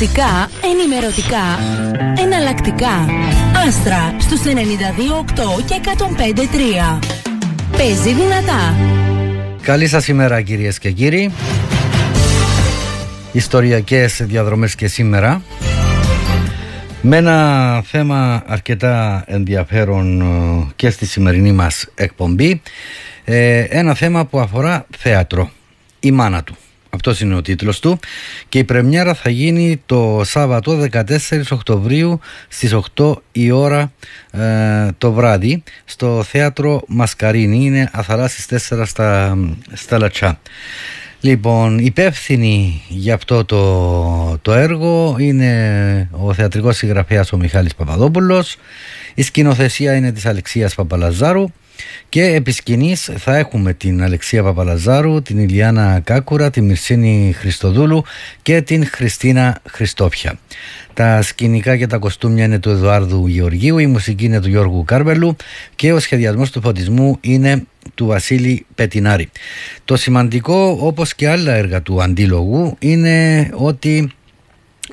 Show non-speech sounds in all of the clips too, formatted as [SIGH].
Κλασικά, ενημερωτικά, εναλλακτικά. Άστρα στους 92,8 και 105,3. Παίζει δυνατά. Καλή σας ημέρα κυρίες και κύριοι. Ιστοριακές διαδρομές και σήμερα. Με ένα θέμα αρκετά ενδιαφέρον ε, και στη σημερινή μας εκπομπή. Ε, ένα θέμα που αφορά θέατρο. Η μάνα του. Αυτός είναι ο τίτλος του. Και η πρεμιέρα θα γίνει το Σάββατο 14 Οκτωβρίου στις 8 η ώρα ε, το βράδυ στο θέατρο Μασκαρίνη, είναι αθαλάσσις 4 στα, στα Λατσά. Λοιπόν, υπεύθυνη για αυτό το, το έργο είναι ο θεατρικός συγγραφέας ο Μιχάλης Παπαδόπουλος, η σκηνοθεσία είναι της Αλεξίας Παπαλαζάρου και επί σκηνής θα έχουμε την Αλεξία Παπαλαζάρου, την Ηλιάνα Κάκουρα, την Μυρσίνη Χριστοδούλου και την Χριστίνα Χριστόφια. Τα σκηνικά και τα κοστούμια είναι του Εδουάρδου Γεωργίου, η μουσική είναι του Γιώργου Κάρβελου και ο σχεδιασμός του φωτισμού είναι του Βασίλη Πετινάρη. Το σημαντικό όπως και άλλα έργα του αντίλογου είναι ότι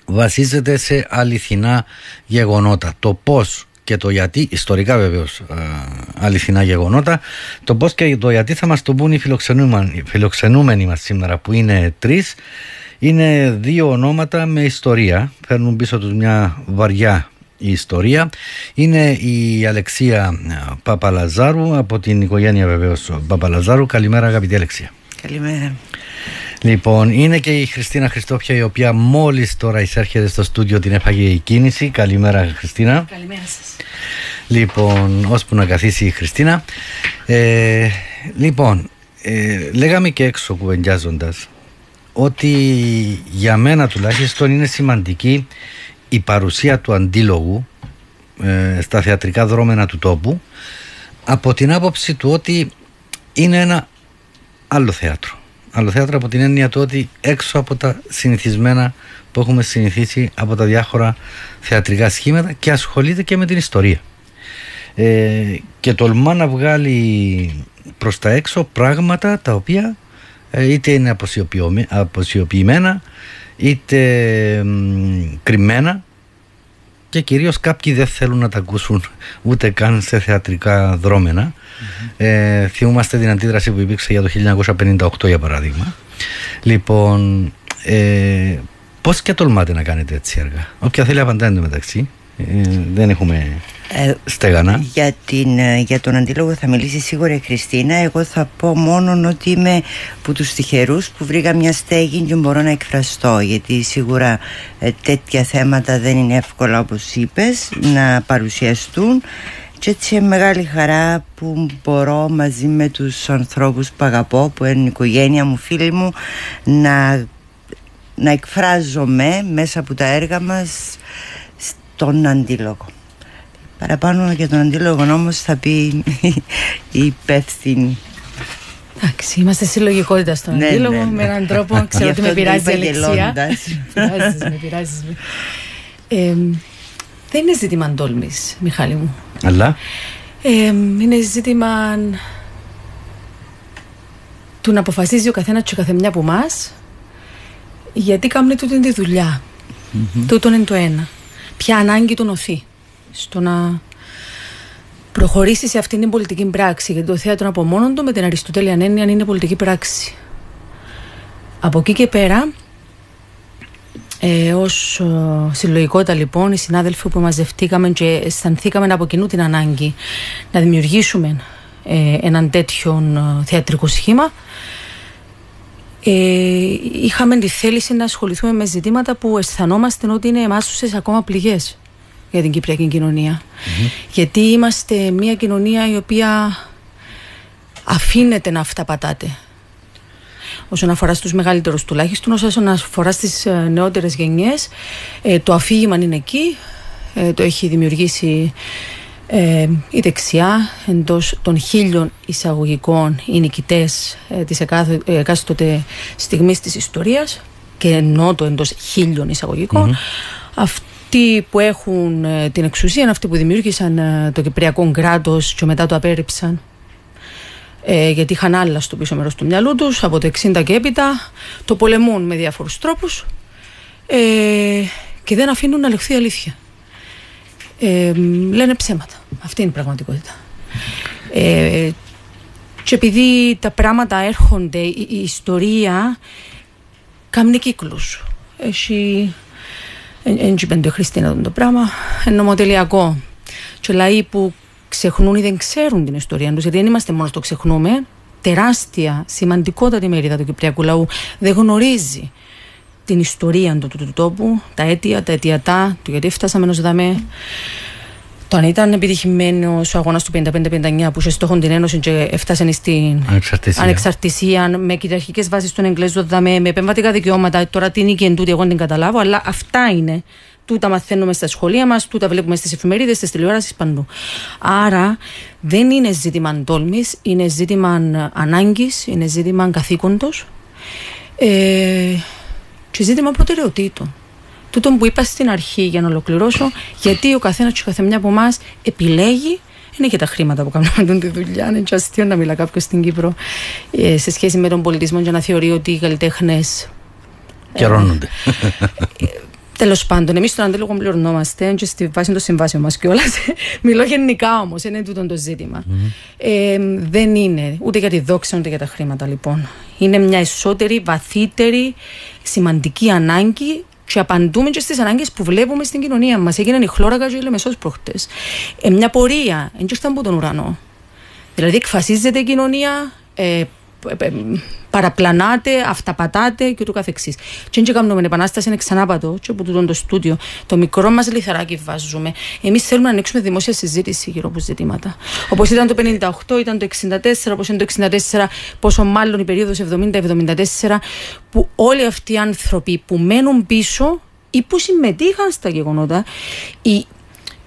βασίζεται σε αληθινά γεγονότα. Το πώς και το γιατί, ιστορικά βεβαίως αληθινά γεγονότα, το πώς και το γιατί θα μας το πούν οι φιλοξενούμενοι, φιλοξενούμενοι μας σήμερα, που είναι τρεις. Είναι δύο ονόματα με ιστορία. Φέρνουν πίσω τους μια βαριά ιστορία. Είναι η Αλεξία Παπαλαζάρου από την οικογένεια βεβαίως Παπαλαζάρου. Καλημέρα, αγαπητή Αλεξία. Καλημέρα. Λοιπόν, είναι και η Χριστίνα Χριστόφια η οποία μόλις τώρα εισέρχεται στο στούντιο την έφαγε η κίνηση. Καλημέρα Χριστίνα. Καλημέρα σας. Λοιπόν, ώσπου να καθίσει η Χριστίνα. Ε, λοιπόν, ε, λέγαμε και έξω κουβεντιάζοντας ότι για μένα τουλάχιστον είναι σημαντική η παρουσία του αντίλογου ε, στα θεατρικά δρόμενα του τόπου από την άποψη του ότι είναι ένα άλλο θέατρο άλλο θέατρο από την έννοια του ότι έξω από τα συνηθισμένα που έχουμε συνηθίσει από τα διάφορα θεατρικά σχήματα και ασχολείται και με την ιστορία. Ε, και τολμά να βγάλει προς τα έξω πράγματα τα οποία ε, είτε είναι αποσιοποιημένα είτε κρυμμένα και κυρίως κάποιοι δεν θέλουν να τα ακούσουν ούτε καν σε θεατρικά δρόμενα. Ε, θυμούμαστε την αντίδραση που υπήρξε για το 1958 για παράδειγμα. Λοιπόν, ε, πώς και τολμάτε να κάνετε έτσι έργα; Όποια θέλει απαντάει μεταξύ. Ε, δεν έχουμε ε, στέγανα. Για, την, ε, για τον αντίλογο θα μιλήσει σίγουρα η Χριστίνα. Εγώ θα πω μόνο ότι είμαι από τους τυχερούς που βρήκα μια στέγη και μπορώ να εκφραστώ. Γιατί σίγουρα ε, τέτοια θέματα δεν είναι εύκολα όπως είπες να παρουσιαστούν. Και έτσι είναι μεγάλη χαρά που μπορώ μαζί με τους ανθρώπους που αγαπώ, που είναι η οικογένεια μου, φίλοι μου, να, να εκφράζομαι μέσα από τα έργα μας στον αντίλογο. Παραπάνω για τον αντίλογο όμω θα πει η υπεύθυνη. Εντάξει, είμαστε συλλογικότητα στον ναι, αντίλογο ναι, ναι. με έναν τρόπο. Ξέρω ότι με πειράζει η Αλεξία. [LAUGHS] με πειράζεις. Ε, δεν είναι ζήτημα τόλμη, Μιχάλη μου. Αλλά; Ε, είναι ζήτημα του να αποφασίζει ο καθένας και ο καθεμιά από εμάς γιατί κάνουν τούτη τη δουλειά. Mm-hmm. Τούτον είναι το ένα. Ποια ανάγκη του νοθεί στο να προχωρήσει σε αυτήν την πολιτική πράξη. Γιατί το θέατρο από μόνο του με την Αριστοτέλεια έννοια είναι πολιτική πράξη. Από εκεί και πέρα, ε, ως συλλογικότητα λοιπόν, οι συνάδελφοι που μαζευτήκαμε και αισθανθήκαμε από κοινού την ανάγκη να δημιουργήσουμε ε, έναν τέτοιο ε, θεατρικό σχήμα, ε, είχαμε τη θέληση να ασχοληθούμε με ζητήματα που αισθανόμαστε ότι είναι εμάς ακόμα πληγές για την κυπριακή Γιατί είμαστε μια κοινωνία η οποία αφήνεται να αυταπατάται. Όσον αφορά στους μεγαλύτερους τουλάχιστον, όσον αφορά στις ε, νεότερες γενιές, ε, το αφήγημα είναι εκεί, ε, το έχει δημιουργήσει η δεξιά εντός των χίλιων εισαγωγικών οι νικητές ε, της εκάστοτε στιγμής της ιστορίας και ενώ το εντός χίλιων αυτοί που έχουν ε, την εξουσία είναι αυτοί που δημιούργησαν ε, το Κυπριακό κράτος και μετά το απέρριψαν. Ε, γιατί είχαν άλλα στο πίσω μέρο του μυαλού του από το 60 και έπειτα. Το πολεμούν με διάφορου τρόπου. ε, και δεν αφήνουν να λεχθεί αλήθεια. Ε, λένε ψέματα. Αυτή είναι η πραγματικότητα. Ε, και επειδή τα πράγματα έρχονται, η, η ιστορία κάνει κύκλους. Έχει έτσι πέντε Χριστίνα το πράγμα, είναι νομοτελειακό. Και λαοί που ξεχνούν ή δεν ξέρουν την ιστορία τους, γιατί δεν είμαστε μόνο στο ξεχνούμε, τεράστια, σημαντικότατη μερίδα του Κυπριακού λαού δεν γνωρίζει την ιστορία του, του, του τόπου, τα αίτια, τα αιτιατά, του γιατί φτάσαμε να δαμέ. Το αν ήταν επιτυχημένο ο αγώνας του 55-59 που είχε στόχο την Ένωση και έφτασε στην ανεξαρτησία, ανεξαρτησία με κυριαρχικές βάσεις των Εγγλέζων, δαμέ, με επεμβατικά δικαιώματα. Τώρα τι είναι και εντούτοι, εγώ δεν την καταλάβω, αλλά αυτά είναι. Τούτα μαθαίνουμε στα σχολεία μας, τούτα βλέπουμε στις εφημερίδες, στις τηλεοράσεις παντού. Άρα δεν είναι ζήτημα τόλμης, είναι ζήτημα ανάγκης, είναι ζήτημα καθήκοντος ε, και ζήτημα προτεραιοτήτων. Τούτο που είπα στην αρχή για να ολοκληρώσω, γιατί ο καθένας και καθεμιάς από εμάς επιλέγει είναι και τα χρήματα που κάνουμε τη δουλειά. Είναι αστείο να μιλά κάποιος στην Κύπρο ε, σε σχέση με τον πολιτισμό για να θεωρεί ότι οι καλλιτέχνες. Καιρώνονται. Ε, Τέλος πάντων, εμείς στον αντίλογο πληρωνόμαστε και στη βάση των συμβάσεων μας κιόλας. [LAUGHS] Μιλώ γενικά όμως, είναι τούτο το ζήτημα. Mm-hmm. Ε, δεν είναι ούτε για τη δόξα ούτε για τα χρήματα λοιπόν. Είναι μια εσωτερή, βαθύτερη, σημαντική ανάγκη και απαντούμε και στις ανάγκες που βλέπουμε στην κοινωνία μας. Έγιναν η χλώρακα και η λεμεσό προχτές. Ε, μια πορεία, δεν από τον ουρανό. Δηλαδή, εκφασίζεται η κοινωνία, ε, παραπλανάτε, αυταπατάτε και ούτω καθεξής. Και έτσι κάνουμε επανάσταση, είναι ξανάπατο, και από τούτο το στούντιο, το μικρό μας λιθαράκι βάζουμε. Εμείς θέλουμε να ανοίξουμε δημόσια συζήτηση γύρω από ζητήματα. Όπως ήταν το 58, ήταν το 64, όπως είναι το 64, πόσο μάλλον η περίοδος 70-74, που όλοι αυτοί οι άνθρωποι που μένουν πίσω ή που συμμετείχαν στα γεγονότα, οι,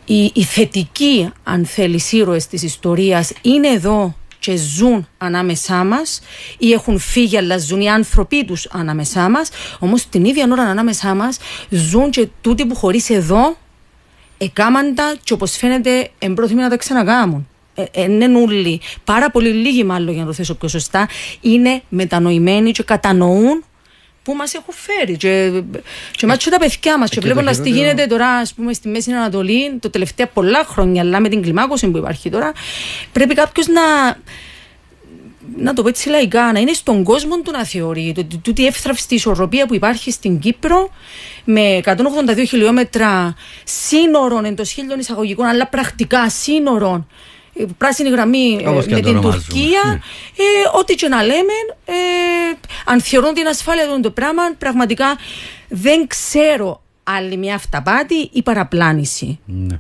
οι, οι θετικοί, αν θέλεις, ήρωες της ιστορίας είναι εδώ και ζουν ανάμεσά μας ή έχουν φύγει αλλά ζουν οι άνθρωποι τους ανάμεσά μας. Όμως την ίδια ώρα ανάμεσά μας ζουν και τούτοι που χωρίς εδώ εκάμαντα και όπως φαίνεται εμπρόθυμοι να τα ξανακάμουν. Ε, είναι νουλοι. Πάρα πολύ λίγοι, μάλλον για να το θέσω πιο σωστά, είναι μετανοημένοι και κατανοούν που μας έχουν φέρει. Και, και μάτσο τα παιδιά μας. Και, και βλέποντας τι γίνεται τώρα, ας πούμε, στη Μέση Ανατολή, το τελευταία πολλά χρόνια, αλλά με την κλιμάκωση που υπάρχει τώρα, πρέπει κάποιος να. Να το πω έτσι λαϊκά, να είναι στον κόσμο του να θεωρεί τούτη εύθραυστη ισορροπία που υπάρχει στην Κύπρο με 182 χιλιόμετρα σύνορων εντός χίλιων εισαγωγικών, αλλά πρακτικά σύνορων πράσινη γραμμή ε, με την Τουρκία. Ναι. Ε, ό,τι και να λέμε, ε, αν θεωρούν την ασφάλεια του το πράγμα, πραγματικά δεν ξέρω άλλη μια αυταπάτη ή παραπλάνηση. Ναι.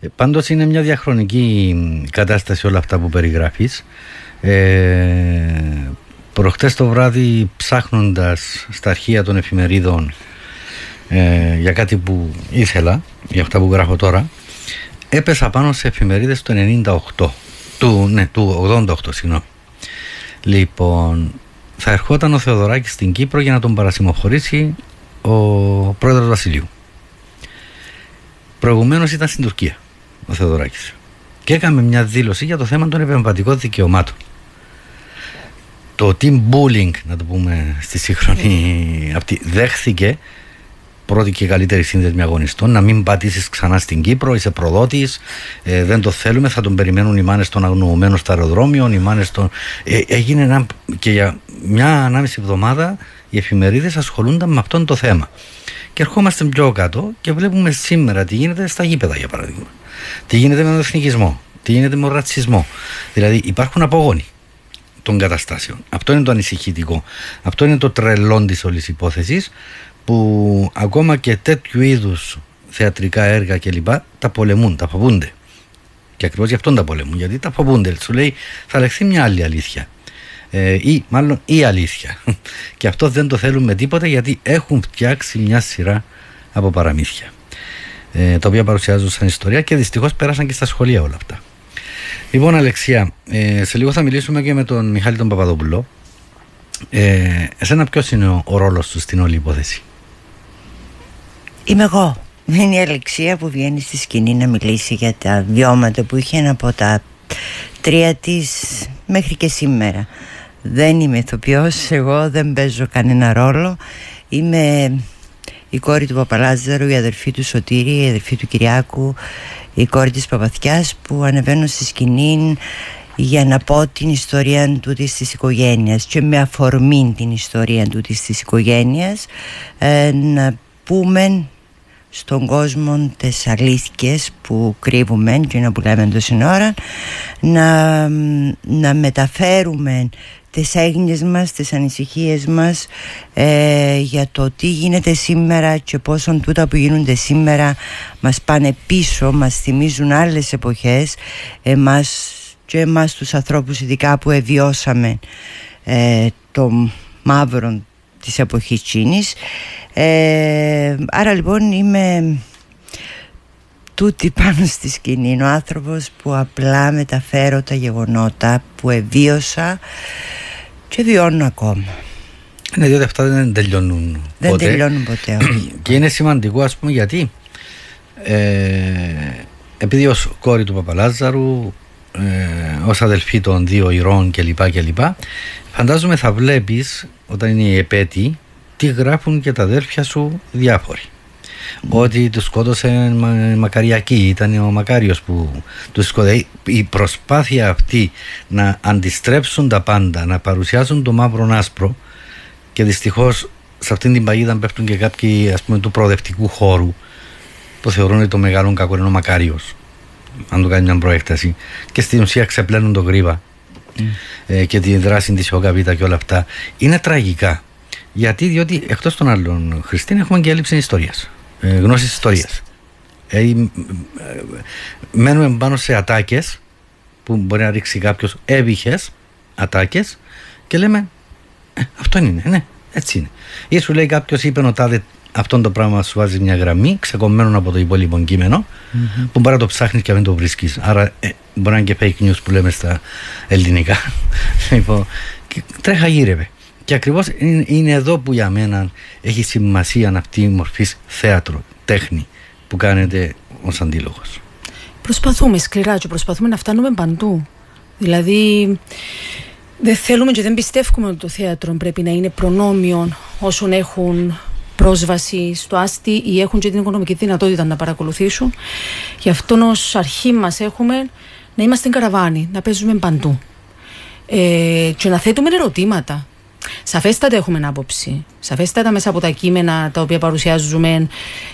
Ε, πάντως είναι μια διαχρονική κατάσταση όλα αυτά που περιγράφεις. Ε, προχτές το βράδυ ψάχνοντας στα αρχεία των εφημερίδων ε, για κάτι που ήθελα, για αυτά που γράφω τώρα, έπεσα πάνω σε εφημερίδες του 98 του, ναι, του 88 συγγνώμη. Λοιπόν θα ερχόταν ο Θεοδωράκης στην Κύπρο για να τον παρασημοφορήσει ο πρόεδρος Βασιλείου. Προηγουμένως ήταν στην Τουρκία ο Θεοδωράκης και έκαμε μια δήλωση για το θέμα των επεμβατικών δικαιωμάτων. Το team bullying να το πούμε στη σύγχρονη αυτή δέχθηκε πρώτη και καλύτερη σύνδεσμη αγωνιστών, να μην πατήσεις ξανά στην Κύπρο, είσαι προδότης, ε, δεν το θέλουμε, θα τον περιμένουν οι μάνες των αγνοωμένων στο αεροδρόμιο, οι μάνες των. Ε, έγινε ένα. και για μια ανάμιση εβδομάδα οι εφημερίδες ασχολούνταν με αυτό το θέμα. Και ερχόμαστε πιο κάτω και βλέπουμε σήμερα τι γίνεται στα γήπεδα, για παράδειγμα. Τι γίνεται με τον εθνικισμό, τι γίνεται με τον ρατσισμό. Δηλαδή υπάρχουν απογόνοι των καταστάσεων. Αυτό είναι το ανησυχητικό. Αυτό είναι το τρελόν της όλης υπόθεσης που ακόμα και τέτοιου είδους θεατρικά έργα κλπ. τα πολεμούν, τα φοβούνται. Και ακριβώς γι' αυτόν τα πολεμούν, γιατί τα φοβούνται. Σου λέει θα λεχθεί μια άλλη αλήθεια. Ε, ή μάλλον η αλήθεια. [LAUGHS] και αυτό δεν το θέλουν με τίποτα γιατί έχουν φτιάξει μια σειρά από παραμύθια. Ε, τα οποία παρουσιάζουν σαν ιστορία και δυστυχώς πέρασαν και στα σχολεία όλα αυτά. Λοιπόν, Αλεξία, ε, σε λίγο θα μιλήσουμε και με τον Μιχάλη τον Παπαδόπουλο. Ε, εσένα ποιος είναι ο, ο ρόλος του στην όλη υπόθεση; Είμαι εγώ. Είναι η Αλεξία που βγαίνει στη σκηνή να μιλήσει για τα βιώματα που είχε από τα τρία της μέχρι και σήμερα. Δεν είμαι ηθοποιός, εγώ δεν παίζω κανένα ρόλο. Είμαι η κόρη του Παπαλάζαρου, η αδερφή του Σωτήρη, η αδερφή του Κυριάκου, η κόρη της Παπαθιάς που ανεβαίνουν στη σκηνή για να πω την ιστορία του της οικογένειας και με αφορμή την ιστορία του της οικογένειας ε, να πούμε στον κόσμο τις αλήθειες που κρύβουμε και να που λέμε τόση ώρα να, να μεταφέρουμε τις έγνοιες μας, τις ανησυχίες μας ε, για το τι γίνεται σήμερα και πόσο τούτα που γίνονται σήμερα μας πάνε πίσω, μας θυμίζουν άλλες εποχές εμάς και εμάς τους ανθρώπους ειδικά που εβιώσαμε ε, το μαύρο της εποχής Τσίνης ε, άρα λοιπόν είμαι τούτη πάνω στη σκηνή ο άνθρωπος που απλά μεταφέρω τα γεγονότα που εβίωσα και βιώνω ακόμα Ναι, διότι αυτά δεν τελειώνουν δεν ποτέ. τελειώνουν ποτέ [CLEARS THROAT] και είναι σημαντικό ας πούμε γιατί ε, επειδή ως κόρη του Παπαλάζαρου ε, ως αδελφή των δύο ηρών κλπ. κλπ. Φαντάζομαι θα βλέπεις όταν είναι η επέτη τι γράφουν και τα αδέρφια σου διάφοροι. Ότι τους σκότωσε μα, Μακαριακή, ήταν ο Μακάριος που τους σκότωσε. Η προσπάθεια αυτή να αντιστρέψουν τα πάντα, να παρουσιάσουν το μαύρο άσπρο και δυστυχώς σε αυτήν την παγίδα πέφτουν και κάποιοι ας πούμε του προοδευτικού χώρου που θεωρούν ότι το μεγάλο κακό είναι ο Μακάριος αν το κάνει μια προέκταση. Και στην ουσία ξεπλένουν το γρήβα mm. ε, και τη δράση της ΟΚΑΒΙΤΑ και όλα αυτά. Είναι τραγικά. Γιατί; Διότι εκτός των άλλων Χριστίνα έχουμε και έλλειψη ιστορίας ε, γνώσης ιστορίας ε, ε, μένουμε πάνω σε ατάκες που μπορεί να ρίξει κάποιος έβυχες ατάκες και λέμε «Ε, αυτό είναι, ναι, έτσι είναι. Ή σου λέει κάποιος είπε ο τάδε αυτό το πράγμα σου βάζει μια γραμμή ξεκομμένο από το υπόλοιπο κείμενο mm-hmm. που μπορεί να το ψάχνεις και να μην το βρίσκεις. Άρα ε, μπορεί να είναι και fake news που λέμε στα ελληνικά. [LAUGHS] λοιπόν, τρέχα γύρευε. Και ακριβώς είναι, είναι, εδώ που για μένα έχει σημασία αυτή η μορφή θέατρο, τέχνη που κάνετε ως αντίλογος. Προσπαθούμε σκληρά και προσπαθούμε να φτάνουμε παντού. Δηλαδή, δεν θέλουμε και δεν πιστεύουμε ότι το θέατρο πρέπει να είναι προνόμιο όσων έχουν πρόσβαση στο άστι ή έχουν και την οικονομική δυνατότητα να παρακολουθήσουν. Γι' αυτό ως αρχή μας έχουμε να είμαστε καραβάνι, να παίζουμε παντού. Ε, και να θέτουμε ερωτήματα. Σαφέστατα έχουμε άποψη. Σαφέστατα μέσα από τα κείμενα τα οποία παρουσιάζουμε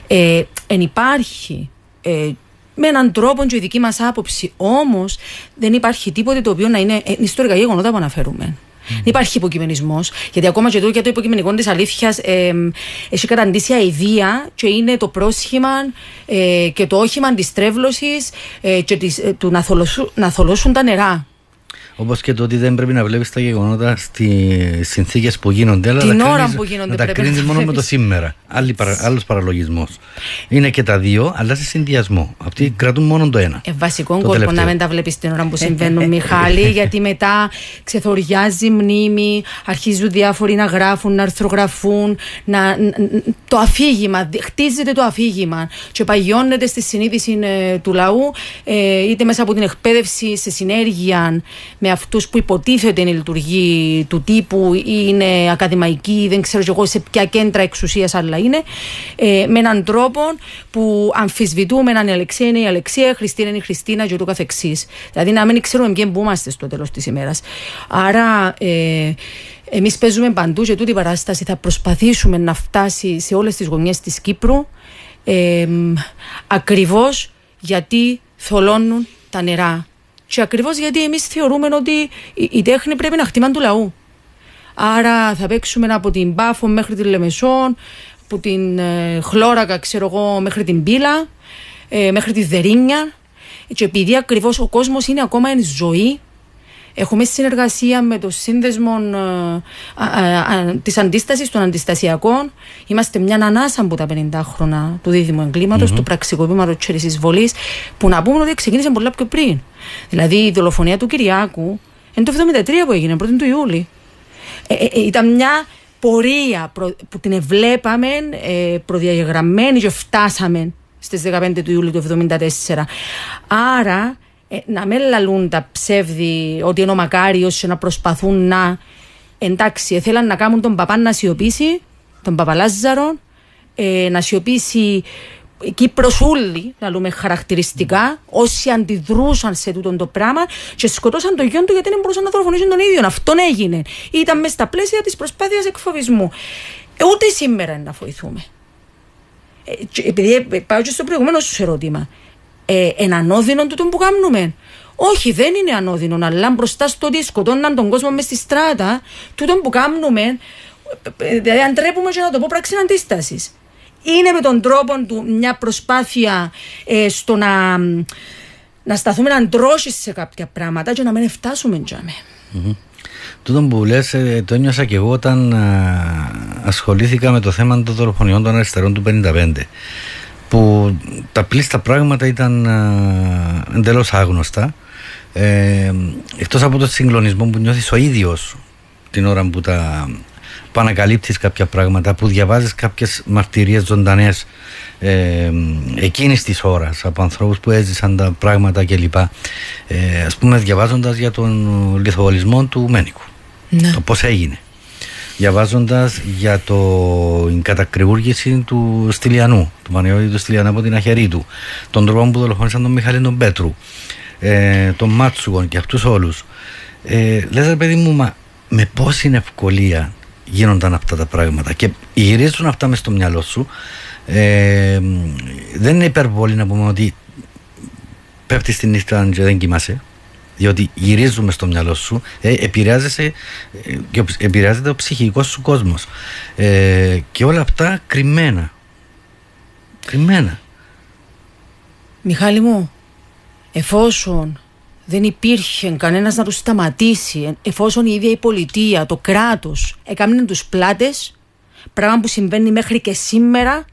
ε, εν υπάρχει ε, με έναν τρόπο και η δική μας άποψη. Όμως δεν υπάρχει τίποτε το οποίο να είναι ε, ιστορικά γεγονότα που αναφέρουμε. Δεν υπάρχει υποκειμενισμός. Γιατί ακόμα και εδώ για το υποκειμενικό της αλήθειας ε, έχει καταντήσει αηδία και είναι το πρόσχημα ε, και το όχημα της τρέβλωσης ε, και της, ε, του να, θολώσουν, να θολώσουν τα νερά. Όπως και το ότι δεν πρέπει να βλέπεις τα γεγονότα στις συνθήκες που γίνονται. Αλλά Την τα ώρα κρίνεις, που γίνονται να τα πρέπει να κρίνεις τα μόνο με βλέπεις. το σήμερα. Άλλος παραλογισμός. Είναι και τα δύο, αλλά σε συνδυασμό. Αυτοί κρατούν μόνο το ένα. Ε, βασικό Το κόλπο τελευταίο. να μην τα βλέπεις την ώρα που συμβαίνουν, Μιχάλη, γιατί μετά ξεθοριάζει μνήμη, αρχίζουν διάφοροι να γράφουν, να αρθρογραφούν, να, ν- ν- το αφήγημα, δι- χτίζεται το αφήγημα και παγιώνεται στη συνείδηση ε, του λαού, ε, είτε μέσα από την εκπαίδευση σε συνέργεια με αυτούς που υποτίθεται είναι λειτουργοί του τύπου ή είναι ακαδημαϊκοί, δεν ξέρω κι εγώ σε ποια κέντρα εξουσίας άλλα είναι, ε, με έναν τρόπο που αμφισβητούμε αν η Αλεξία είναι η Αλεξία, η Χριστίνα είναι η Χριστίνα και ούτω καθεξής. Δηλαδή να μην ξέρουμε ποιοι που είμαστε στο τέλος της ημέρας. Άρα. Ε, Εμείς παίζουμε παντού και τούτη η παράσταση θα προσπαθήσουμε να φτάσει σε όλες τις γωνιές της Κύπρου ε, ακριβώς γιατί θολώνουν τα νερά. Και ακριβώς γιατί εμείς θεωρούμε ότι η, η τέχνη πρέπει να χτιμά του λαού. Άρα θα παίξουμε από την Πάφο μέχρι την Λεμεσόν, από την ε, Χλώρακα, ξέρω εγώ, μέχρι την Πύλα, ε, μέχρι τη Δερίνια. Και επειδή ακριβώς ο κόσμος είναι ακόμα εν ζωή, έχουμε συνεργασία με το σύνδεσμο ε, α, α, α, της αντίστασης των αντιστασιακών. Είμαστε μια ανάσα από τα 50 χρόνια του δίδυμου εγκλήματος, του πραξικοπήματος της εισβολής, που να πούμε ότι ξεκίνησε πολλά πιο πριν. Δηλαδή η δολοφονία του Κυριάκου είναι το 1973 που έγινε, 1η του Ιούλη. Ε, ε, ε, ήταν μια πορεία προ- που την εβλέπαμε ε, προδιαγραμμένη και φτάσαμε στις 15 του Ιούλη του 1974. Άρα ε, να μην λαλούν τα ψεύδι ότι είναι ο Μακάριος και να προσπαθούν να εντάξει, θέλαν να κάνουν τον παπά να σιωπήσει, τον παπαλάζαρο, ε, να σιωπήσει Κύπροσούλοι, να λέμε χαρακτηριστικά, όσοι αντιδρούσαν σε τούτο το πράγμα και σκοτώσαν τον γιο του γιατί δεν μπορούσαν να δολοφονήσουν τον ίδιο. Αυτόν έγινε. Ήταν μέσα στα πλαίσια της προσπάθειας εκφοβισμού. Ε, ούτε σήμερα να βοηθούμε. Ε, επειδή ε, πάω και στο προηγούμενο σου ερώτημα, ε, εν ανώδυνο τούτο που κάνουμε. Όχι, δεν είναι ανώδυνο, αλλά μπροστά στο ότι σκοτώναν τον κόσμο μες στη στράτα, τούτο που κάνουμε, ε, ε, δηλαδή αν τρέπουμε και να το πω πράξη αντίστασης είναι με τον τρόπο του μια προσπάθεια ε, στο να, να σταθούμε αντρώσει σε κάποια πράγματα και να μην φτάσουμε τζάμε. Mm-hmm. Τούτο που λες, ε, το ένιωσα και εγώ όταν α, ασχολήθηκα με το θέμα των δολοφονιών των αριστερών του 1955 που τα πλήστα πράγματα ήταν εντελώς άγνωστα ε, εκτός από το συγκλονισμό που νιώθεις ο ίδιος την ώρα που τα που ανακαλύπτεις κάποια πράγματα, που διαβάζεις κάποιες μαρτυρίες ζωντανές ε, εκείνης της ώρας από ανθρώπους που έζησαν τα πράγματα κλπ. Ε, ας πούμε διαβάζοντας για τον λιθοβολισμό του Μένικου, ναι. το πώς έγινε. Διαβάζοντας για το, την κατακριβούργηση του Στυλιανού, του Παναγιώτη του Στυλιανού από την αχαιρή του, τον τρόπο που δολοφόνησαν τον Μιχαλή τον Πέτρου, ε, τον Μάτσουγον και αυτούς όλους. Ε, λες ρε παιδί μου, μα με πόση ευκολία γίνονταν αυτά τα πράγματα και γυρίζουν αυτά μες στο μυαλό σου ε, δεν είναι υπερβολή να πούμε ότι πέφτεις στη νύχτα και δεν κοιμάσαι διότι γυρίζουμε στο μυαλό σου ε, επηρεάζεσαι ε, και επηρεάζεται ο ψυχικός σου κόσμος ε, και όλα αυτά κρυμμένα κρυμμένα Μιχάλη μου εφόσον δεν υπήρχε κανένας να τους σταματήσει εφόσον η ίδια η πολιτεία, το κράτος έκαναν τους πλάτες, πράγμα που συμβαίνει μέχρι και σήμερα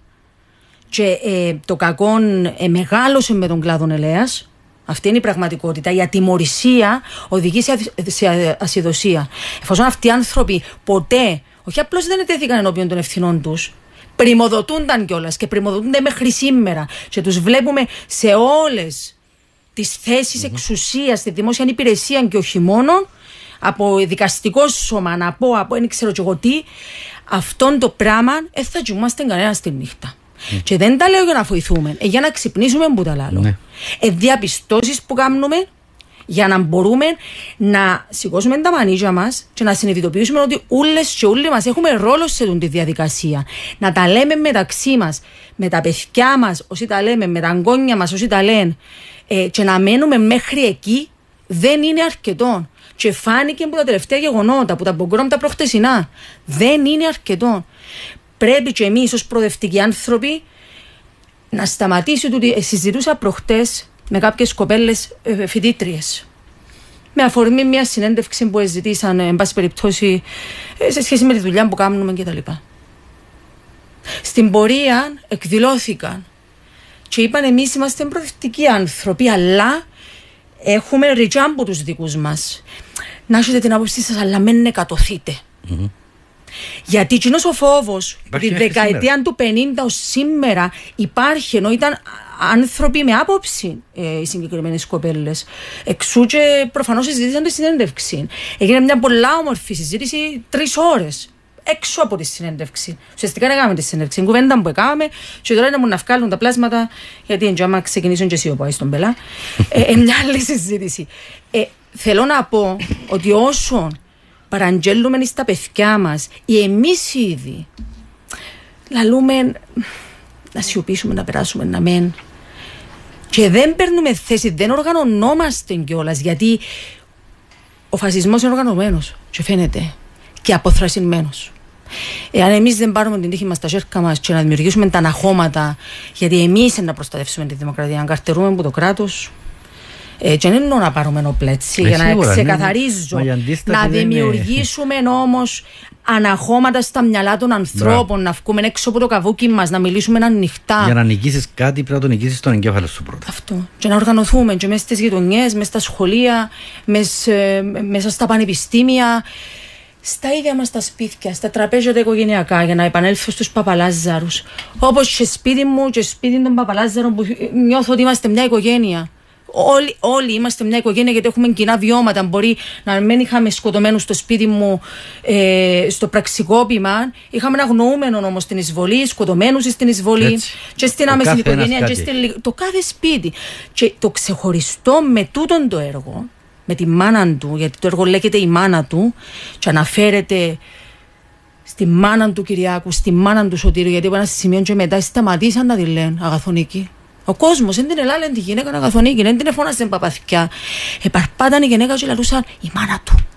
και ε, το κακό ε, μεγάλωσε με τον κλάδο ελέας. Αυτή είναι η πραγματικότητα. Η ατιμορρησία οδηγεί σε ασυδοσία. Εφόσον αυτοί οι άνθρωποι ποτέ, όχι απλώς δεν ετέθηκαν ενώπιον των ευθυνών τους, πρημοδοτούνταν κιόλας και πρημοδοτούνται μέχρι σήμερα. Και τους βλέπουμε σε όλες τις θέσεις mm-hmm. εξουσίας στη δημόσια υπηρεσία και όχι μόνο, από δικαστικό σώμα, να πω, από δεν ξέρω εγώ τι, αυτόν το πράγμα δεν θα κοιμούμαστε κανένα στη νύχτα. Mm. Και δεν τα λέω για να βοηθούμε, ε, για να ξυπνήσουμε που τα λέω. Ναι. Ε, διαπιστώσει που κάνουμε για να μπορούμε να σηκώσουμε τα μανίκια μας και να συνειδητοποιήσουμε ότι όλες και όλοι μας έχουμε ρόλο σε αυτή τη διαδικασία. Να τα λέμε μεταξύ μας, με τα παιδιά μας, όσοι τα λέμε, με τα αγκόνια μας, όσοι τα λένε, ε, και να μένουμε μέχρι εκεί δεν είναι αρκετό. Και φάνηκε από τα τελευταία γεγονότα, από τα μπογκρόμ τα προχτεσινά. Δεν είναι αρκετό. Πρέπει και εμείς ως προοδευτικοί άνθρωποι να σταματήσει ότι ε, συζητούσα προχτές με κάποιες κοπέλες ε, φοιτήτριες. Με αφορμή μια συνέντευξη που ζητήσαν, εν πάση περιπτώσει, ε, σε σχέση με τη δουλειά που κάνουμε κτλ. Στην πορεία εκδηλώθηκαν και είπαν εμείς είμαστε προοδευτικοί άνθρωποι, αλλά έχουμε από τους δικούς μας. Να έχετε την άποψή σας, αλλά μην εκατοθείτε. Mm-hmm. Γιατί κοινό ο φόβος τη δεκαετία του 50 ως σήμερα υπάρχει, ενώ ήταν άνθρωποι με άποψη ε, οι συγκεκριμένες κοπέλες. Εξού και προφανώς συζήτησαν τη συνέντευξη. Έγινε μια πολλά όμορφη συζήτηση τρεις ώρες έξω από τη συνέντευξη. Ουσιαστικά δεν έκαμε τη συνέντευξη. Κουβέντα που έκαμε, και τώρα είναι μου να βγάλουν τα πλάσματα, γιατί εν άμα ξεκινήσουν και εσύ ο στον πελά. ε, ε, μια άλλη συζήτηση. Ε, θέλω να πω ότι όσο παραγγέλνουμε στα παιδιά μας, ή εμείς ήδη, λαλούμε να σιωπήσουμε, να περάσουμε, να μεν. Και δεν παίρνουμε θέση, δεν οργανωνόμαστε κιόλας, γιατί ο φασισμός είναι οργανωμένος. Και φαίνεται και αποθρασινμένος. Εάν εμείς δεν πάρουμε την τύχη μας στα χέρια μας και να δημιουργήσουμε τα αναχώματα, γιατί εμείς να προστατεύσουμε τη δημοκρατία, να καρτερούμε από το κράτος, ε, και δεν εννοώ να πάρουμε οπλέτσι, για να ναι, ναι. ξεκαθαρίζω. να δημιουργήσουμε όμως αναχώματα στα μυαλά των ανθρώπων, να βγούμε έξω από το καβούκι μας, να μιλήσουμε ανοιχτά. Για να νικήσεις κάτι, πρέπει να το νικήσεις στον εγκέφαλο σου πρώτα. Αυτό. Και να οργανωθούμε και μέσα στις γειτονιές, μέσα στα σχολεία, ε, μέσα στα πανεπιστήμια στα ίδια μας τα σπίτια, στα τραπέζια τα οικογενειακά, για να επανέλθω στους Παπαλάζαρους. Όπως και σπίτι μου και σπίτι των Παπαλάζαρων που νιώθω ότι είμαστε μια οικογένεια. Όλοι, όλοι είμαστε μια οικογένεια γιατί έχουμε κοινά βιώματα. Μπορεί να μην είχαμε σκοτωμένους στο σπίτι μου ε, στο πραξικόπημα. Είχαμε ένα γνωρούμενο όμως στην εισβολή, σκοτωμένους στην εισβολή Έτσι. και στην Το άμεση κάθε οικογένεια. ένας Και κάτι. στην, λι- το κάθε σπίτι. Και το ξεχωριστό με τούτον το έργο, με τη μάνα του, γιατί το έργο λέγεται η μάνα του, και αναφέρεται στη μάνα του Κυριάκου, στη μάνα του Σωτήρου, γιατί από ένα σημείο και μετά σταματήσαν να τη λένε Αγαθονίκη. Ο κόσμος δεν την ελάλε τη γυναίκα Αγαθονίκη, δεν την εφώνασαν παπαθιά. Επαρπάταν η γυναίκα και λαλούσαν η μάνα του.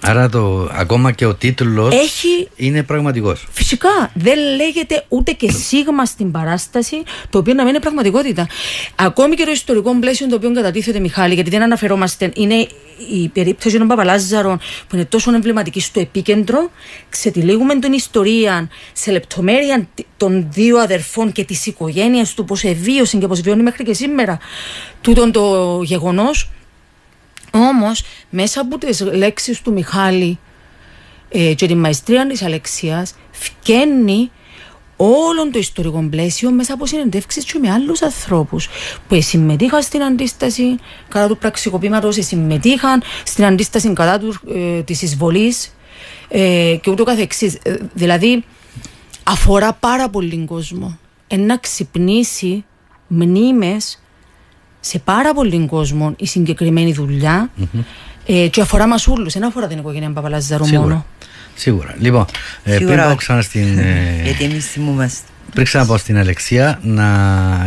Άρα το, ακόμα και ο τίτλος Έχει είναι πραγματικός. Φυσικά δεν λέγεται ούτε και σίγμα στην παράσταση, το οποίο να μην είναι πραγματικότητα. Ακόμη και το ιστορικό πλαίσιο το οποίο κατατίθεται Μιχάλη, γιατί δεν αναφερόμαστε, είναι η περίπτωση των Παπαλάζαρων που είναι τόσο εμβληματική στο επίκεντρο. Ξετυλίγουμε την ιστορία σε λεπτομέρεια των δύο αδερφών και της οικογένειας του, πώς εβίωσε και πώς βιώνει μέχρι και σήμερα τούτον το γεγονός. Όμως, μέσα από τις λέξεις του Μιχάλη ε, και την μαεστρία της Αλεξίας φκένει όλο το ιστορικό πλαίσιο μέσα από συνεντεύξεις και με άλλους ανθρώπους που συμμετείχαν στην αντίσταση κατά του πραξικοπήματος, συμμετείχαν στην αντίσταση κατά του, ε, της εισβολής ε, και ούτω καθεξής. Ε, δηλαδή αφορά πάρα πολύ κόσμο. Ένα ξυπνήσει μνήμες σε πάρα πολύ κόσμο η συγκεκριμένη δουλειά, ε, και αφορά μας όλους, δεν αφορά την οικογένεια Παπαλαζαρού μόνο. Σίγουρα. Σίγουρα. Λοιπόν, ε, πριν Σίγουρα πάω όχι. ξανά στην. [LAUGHS] ε, Γιατί εμείς θυμούμαστε. Πριν ξαναπάω στην Αλεξία, να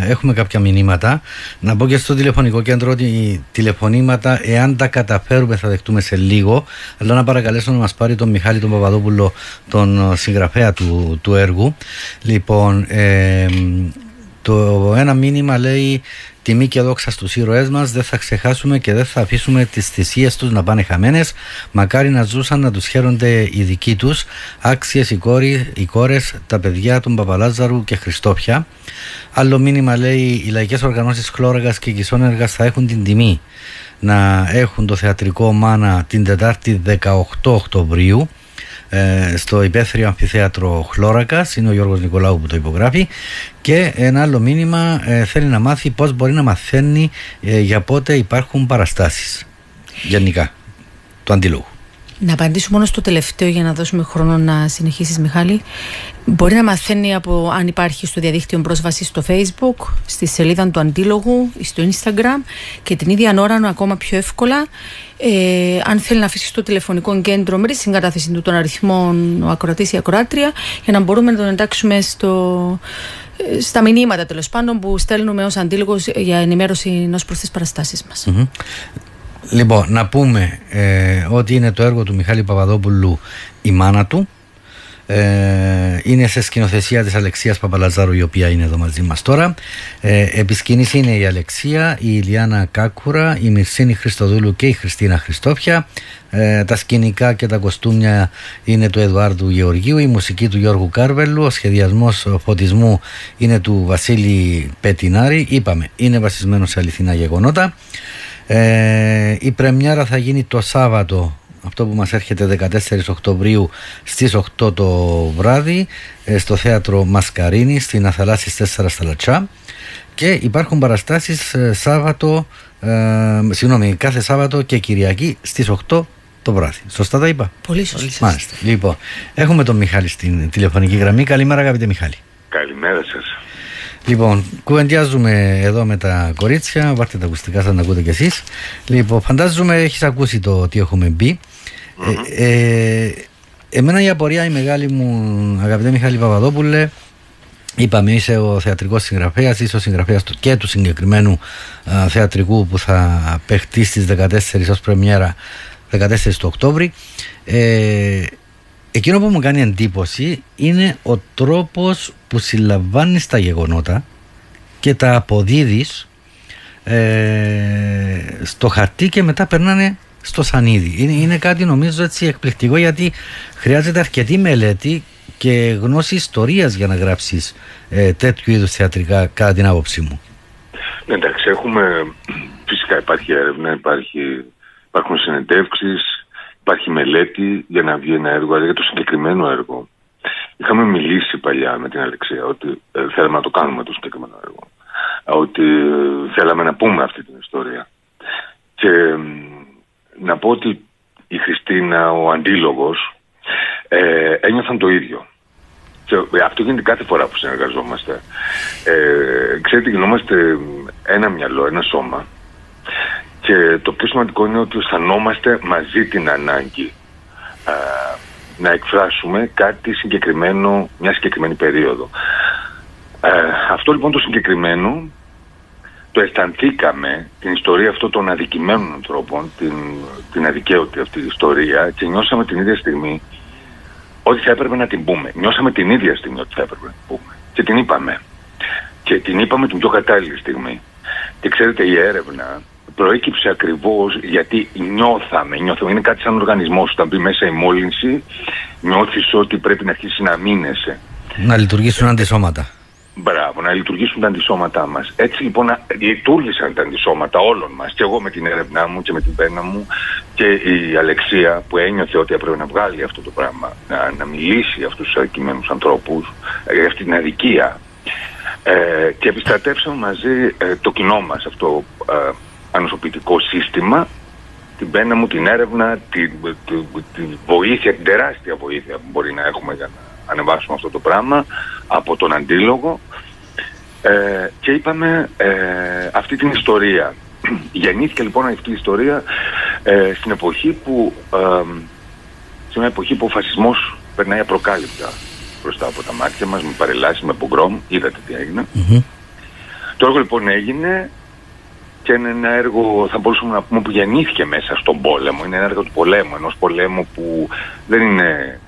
έχουμε κάποια μηνύματα. Να πω και στο τηλεφωνικό κέντρο ότι τηλεφωνήματα, εάν τα καταφέρουμε, θα δεχτούμε σε λίγο. Αλλά να παρακαλέσω να μας πάρει τον Μιχάλη τον Παπαδόπουλο, τον ε, συγγραφέα του, του έργου. Λοιπόν, ε, το ένα μήνυμα λέει Τιμή και δόξα στους ήρωές μας δεν θα ξεχάσουμε και δεν θα αφήσουμε τις θυσίες τους να πάνε χαμένες. Μακάρι να ζούσαν να τους χαίρονται οι δικοί τους άξιες οι, κόροι, οι κόρες, τα παιδιά των Παπαλάζαρου και Χριστόφια άλλο μήνυμα λέει οι λαϊκές οργανώσεις Χλώραγας και Κισόνεργας θα έχουν την τιμή να έχουν το θεατρικό μάνα την Τετάρτη 18 Οκτωβρίου ε, στο υπαίθριο αμφιθέατρο Χλώρακας είναι ο Γιώργος Νικολάου που το υπογράφει και ένα άλλο μήνυμα ε, θέλει να μάθει πώς μπορεί να μαθαίνει ε, για πότε υπάρχουν παραστάσεις γενικά του αντίλογου Να απαντήσω μόνο στο τελευταίο για να δώσουμε χρόνο να συνεχίσεις Μιχάλη. Μπορεί να μαθαίνει από αν υπάρχει στο διαδίκτυο πρόσβαση στο facebook, στη σελίδα του Αντίλογου, στο instagram και την ίδια ώρα ακόμα πιο εύκολα ε, αν θέλει να αφήσει στο τηλεφωνικό κέντρο με τη συγκατάθεση του των αριθμών ο ακροατής ή ακροάτρια για να μπορούμε να τον εντάξουμε στο, ε, στα μηνύματα τέλος πάντων που στέλνουμε ως αντίλογος για ενημέρωση ως προς τις παραστάσεις μας. Μμμ. Λοιπόν, να πούμε ε, ότι είναι το έργο του Μιχάλη Παπαδόπουλου «Η μάνα του». Ε, είναι σε σκηνοθεσία της Αλεξίας Παπαλαζάρου η οποία είναι εδώ μαζί μας τώρα. Ε, επισκηνής είναι η Αλεξία η Ηλιάνα Κάκουρα η Μυρσίνη Χριστοδούλου και η Χριστίνα Χριστόφια. Ε, τα σκηνικά και τα κοστούμια είναι του Εδουάρδου Γεωργίου η μουσική του Γιώργου Κάρβελου ο σχεδιασμός φωτισμού είναι του Βασίλη Πετινάρη. Είπαμε είναι βασισμένο σε αληθινά γεγονότα ε, η πρεμιέρα θα γίνει το Σάββατο αυτό που μας έρχεται 14 Οκτωβρίου στις 8 το βράδυ ε, στο θέατρο Μασκαρίνη στην Αθαλάσσης 4 στα Λατσά και υπάρχουν παραστάσεις ε, Σάββατο ε, συγγνώμη κάθε Σάββατο και Κυριακή στις 8 το βράδυ. Σωστά τα είπα; Πολύ σωστά. Μάλιστα. Λοιπόν, έχουμε τον Μιχάλη στην τηλεφωνική γραμμή. Καλημέρα αγαπητέ Μιχάλη. Καλημέρα σας. Λοιπόν, κουβεντιάζουμε εδώ με τα κορίτσια. Βάρτε τα ακουστικά σαν να ακούτε κι εσείς. Λοιπόν, φαντάζομαι έχεις ακούσει το τι έχουμε μπει. Ε, ε, εμένα η απορία η μεγάλη μου, αγαπητέ Μιχάλη Παπαδόπουλε, είπαμε είσαι ο θεατρικός συγγραφέας, είσαι ο συγγραφέας του, και του συγκεκριμένου α, θεατρικού που θα παιχτεί στις 14 ως πρεμιέρα 14 του Οκτώβρη. Ε, εκείνο που μου κάνει εντύπωση είναι ο τρόπος που συλλαμβάνεις τα γεγονότα και τα αποδίδεις ε, στο χαρτί και μετά περνάνε στο σανίδι. Είναι, είναι κάτι νομίζω έτσι εκπληκτικό γιατί χρειάζεται αρκετή μελέτη και γνώση ιστορίας για να γράψεις ε, τέτοιου είδους θεατρικά κατά την άποψή μου. Ναι, εντάξει, έχουμε, [CLEARS THROAT] φυσικά υπάρχει έρευνα, υπάρχει, υπάρχουν συνεντεύξεις, υπάρχει μελέτη για να βγει ένα έργο, αλλά για το συγκεκριμένο έργο. Είχαμε μιλήσει παλιά με την Αλεξία ότι ε, θέλαμε να το κάνουμε το συγκεκριμένο έργο. ότι θέλαμε να πούμε αυτή την ιστορία. Και να πω ότι η Χριστίνα, ο αντίλογος, ε, ένιωθαν το ίδιο. Και αυτό γίνεται κάθε φορά που συνεργαζόμαστε. Ε, ξέρετε, γινόμαστε ένα μυαλό, ένα σώμα. Και το πιο σημαντικό είναι ότι αισθανόμαστε μαζί την ανάγκη ε, να εκφράσουμε κάτι συγκεκριμένο, μια συγκεκριμένη περίοδο. Ε, αυτό λοιπόν το συγκεκριμένο το αισθανθήκαμε την ιστορία αυτών των αδικημένων ανθρώπων, την, την αδικαίωτη αυτή ιστορία και νιώσαμε την ίδια στιγμή ότι θα έπρεπε να την πούμε. Νιώσαμε την ίδια στιγμή ότι θα έπρεπε να την πούμε. Και την είπαμε. Και την είπαμε την πιο κατάλληλη στιγμή. Και ξέρετε η έρευνα προέκυψε ακριβώς γιατί νιώθαμε, νιώθαμε. Είναι κάτι σαν οργανισμός. Όταν μπει μέσα η μόλυνση νιώθεις ότι πρέπει να αρχίσει να μείνεσαι. Να λειτουργήσουν αντισώματα. Μπράβο, να λειτουργήσουν τα αντισώματά μας. Έτσι λοιπόν λειτουργήσαν τα αντισώματα όλων μας. Και εγώ με την έρευνά μου και με την πένα μου και η Αλεξία που ένιωθε ότι έπρεπε να βγάλει αυτό το πράγμα, να, να μιλήσει για αυτούς τους αδικημένου ανθρώπους, ε, για αυτή την αδικία. Ε, και επιστρατεύσαμε μαζί ε, το κοινό μας αυτό ε, ανοσοποιητικό σύστημα, την πένα μου, την έρευνα, την, την, την βοήθεια, την τεράστια βοήθεια που μπορεί να έχουμε για να ανεβάσουμε αυτό το πράγμα από τον αντίλογο ε, και είπαμε ε, αυτή την ιστορία. Γεννήθηκε λοιπόν αυτή η ιστορία ε, στην εποχή που ε, σε μια εποχή που ο φασισμός περνάει απροκάλυπτα μπροστά από τα μάτια μας με παρελάσεις, με πογκρόμ, είδατε τι έγινε. Το έργο λοιπόν έγινε και είναι ένα έργο, θα μπορούσαμε να πούμε, που γεννήθηκε μέσα στον πόλεμο. Είναι ένα έργο του πολέμου, ενός πολέμου που δεν είναι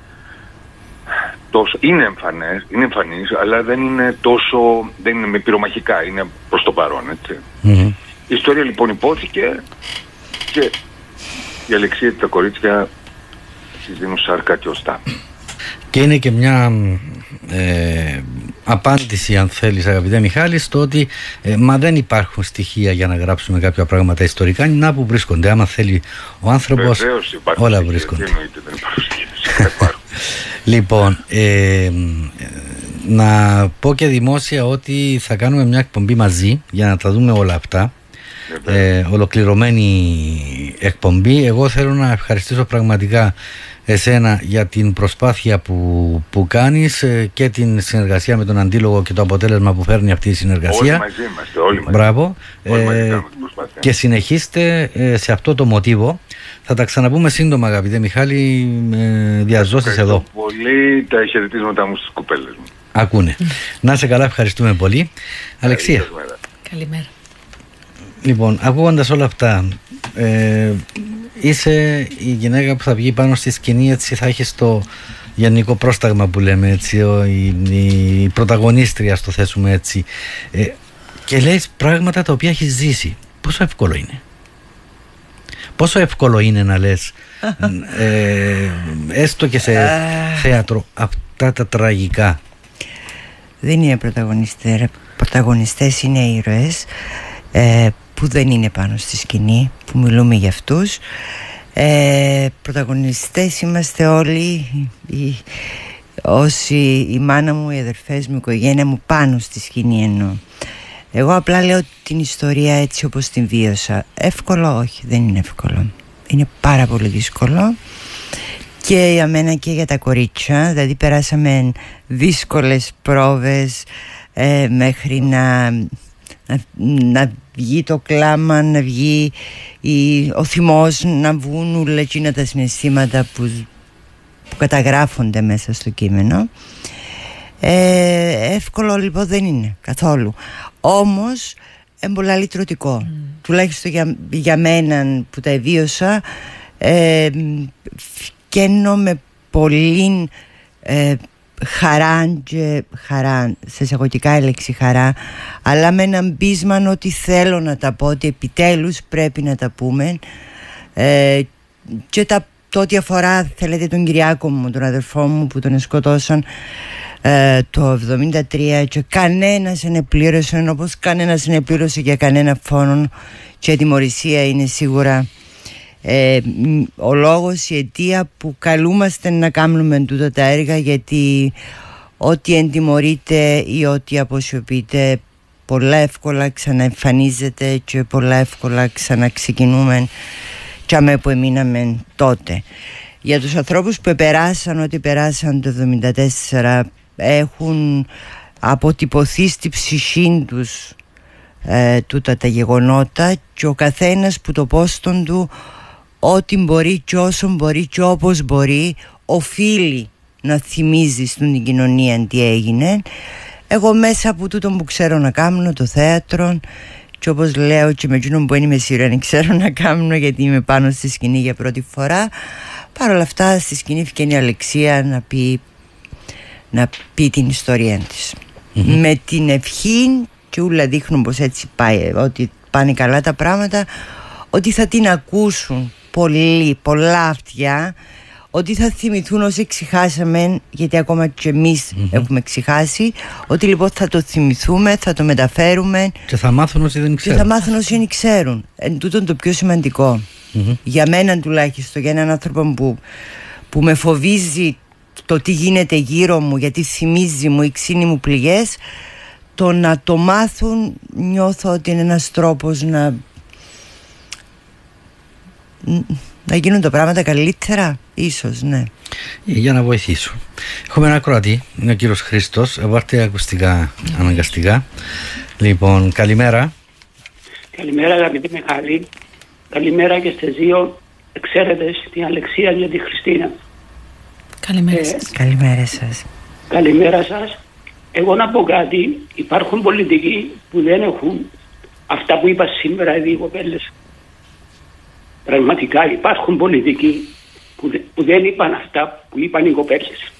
τόσο, είναι εμφανές, είναι εμφανής, αλλά δεν είναι τόσο, δεν είναι με πυρομαχικά, είναι προς το παρόν, Η ιστορία λοιπόν υπόθηκε και η Αλεξία τα κορίτσια της δίνουν σάρκα και οστά. Και είναι και μια ε, απάντηση αν θέλεις αγαπητέ Μιχάλη στο ότι ε, μα δεν υπάρχουν στοιχεία για να γράψουμε κάποια πράγματα ιστορικά να που βρίσκονται. Άμα θέλει ο άνθρωπος όλα βρίσκονται. [LAUGHS] λοιπόν ε, να πω και δημόσια ότι θα κάνουμε μια εκπομπή μαζί για να τα δούμε όλα αυτά ε, ολοκληρωμένη εκπομπή εγώ θέλω να ευχαριστήσω πραγματικά εσένα για την προσπάθεια που, που κάνεις ε, και την συνεργασία με τον αντίλογο και το αποτέλεσμα που φέρνει αυτή η συνεργασία. Όλοι μαζί είμαστε, όλοι μαζί. Μπράβο. ε, και συνεχίστε ε, σε αυτό το μοτίβο. Θα τα ξαναπούμε σύντομα αγαπητέ Μιχάλη, ε, διαζώσεις εδώ. πολύ τα χαιρετίσματα μου στις κουπέλες μου. Ακούνε. Να σε καλά, ευχαριστούμε πολύ. Αλεξία. Καλημέρα. Λοιπόν, ακούγοντας όλα αυτά, ε, είσαι η γυναίκα που θα βγει πάνω στη σκηνή έτσι θα έχεις το γενικό πρόσταγμα που λέμε έτσι η, η πρωταγωνίστρια στο θέσουμε έτσι. Ε, και λες πράγματα τα οποία έχεις ζήσει. Πόσο εύκολο είναι; Πόσο εύκολο είναι να λες ε, έστω και σε θέατρο αυτά τα τραγικά; Δεν είναι πρωταγωνιστές πρωταγωνιστές είναι ήρωες. Ε, που δεν είναι πάνω στη σκηνή που μιλούμε για αυτούς. Ε, πρωταγωνιστές είμαστε όλοι οι, όσοι η μάνα μου, οι αδερφές μου, η οικογένεια μου πάνω στη σκηνή εννοώ. Εγώ απλά λέω την ιστορία έτσι όπως την βίωσα. Εύκολο; Όχι δεν είναι εύκολο. Είναι πάρα πολύ δύσκολο. Και για μένα και για τα κορίτσια δηλαδή περάσαμε δύσκολες πρόβες ε, μέχρι να να, βγει το κλάμα, να βγει η, ο θυμός, να βγουν όλα εκείνα τα συναισθήματα που, που καταγράφονται μέσα στο κείμενο. Ε, εύκολο λοιπόν δεν είναι καθόλου. Όμως είναι λυτρωτικό. Mm. Τουλάχιστον για, για μένα που τα εβίωσα ε, με πολύ ε, χαρά και χαρά, σε εισαγωγικά η λέξη χαρά αλλά με έναν πείσμα ότι θέλω να τα πω ότι επιτέλους πρέπει να τα πούμε. Ε, και τα, το ότι αφορά θέλετε τον Κυριάκο μου, τον αδερφό μου που τον σκοτώσαν ε, το 73 και κανένας δεν πλήρωσε όπως κανένας δεν πλήρωσε για κανένα φόνο και η τιμωρησία είναι σίγουρα ε, ο λόγος, η αιτία που καλούμαστε να κάνουμε τούτα τα έργα γιατί ό,τι εντιμωρείται ή ό,τι αποσιωπείται πολλά εύκολα ξαναεμφανίζεται και πολλά εύκολα ξαναξεκινούμε και αμέ που εμείναμε τότε. Για τους ανθρώπους που περάσαν ό,τι περάσαν το 1974 έχουν αποτυπωθεί στη ψυχή τους ε, τούτα τα γεγονότα και ο καθένας που το πόστον του ό,τι μπορεί και όσο μπορεί και όπως μπορεί οφείλει να θυμίζεις στην κοινωνία τι έγινε. Εγώ μέσα από τούτο που ξέρω να κάνω το θέατρο και όπως λέω και με εκείνον που είμαι σίγουρη ξέρω να κάνω γιατί είμαι πάνω στη σκηνή για πρώτη φορά Παρ' όλα αυτά στη σκηνή βγαίνει η Αλεξία να πει, να πει την ιστορία της. Με την ευχή και όλα δείχνουν πως έτσι πάει Ότι πάνε καλά τα πράγματα Ότι θα την ακούσουν πολύ, πολλά αυτιά ότι θα θυμηθούν όσοι ξεχάσαμε γιατί ακόμα και εμεις έχουμε ξεχάσει ότι λοιπόν θα το θυμηθούμε, θα το μεταφέρουμε και θα μάθουν όσοι δεν ξέρουν και θα μάθουν όσοι δεν ξέρουν. Εν τούτο το πιο σημαντικο για μένα τουλάχιστον για έναν άνθρωπο που, που με φοβίζει το τι γίνεται γύρω μου γιατί θυμίζει μου οι ξύνοι μου πληγές το να το μάθουν νιώθω ότι είναι ένας τρόπος να να γίνουν τα πράγματα καλύτερα, ίσως, ναι. Ε, για να βοηθήσω. Έχουμε ένα Κροατή, είναι ο κύριος Χρήστος, βάλτε ακουστικά αναγκαστικά. Λοιπόν, καλημέρα. Καλημέρα αγαπητή Μιχάλη. Καλημέρα και στις δύο εξαίρετες, την Αλεξία και τη Χριστίνα. Καλημέρα ε, σας. Καλημέρα σας. Καλημέρα σας. Εγώ να πω κάτι, υπάρχουν πολιτικοί που δεν έχουν αυτά που είπα σήμερα οι δύο κοπέλες Πραγματικά υπάρχουν πολιτικοί που, που δεν είπαν αυτά που είπαν οι κοπέλες.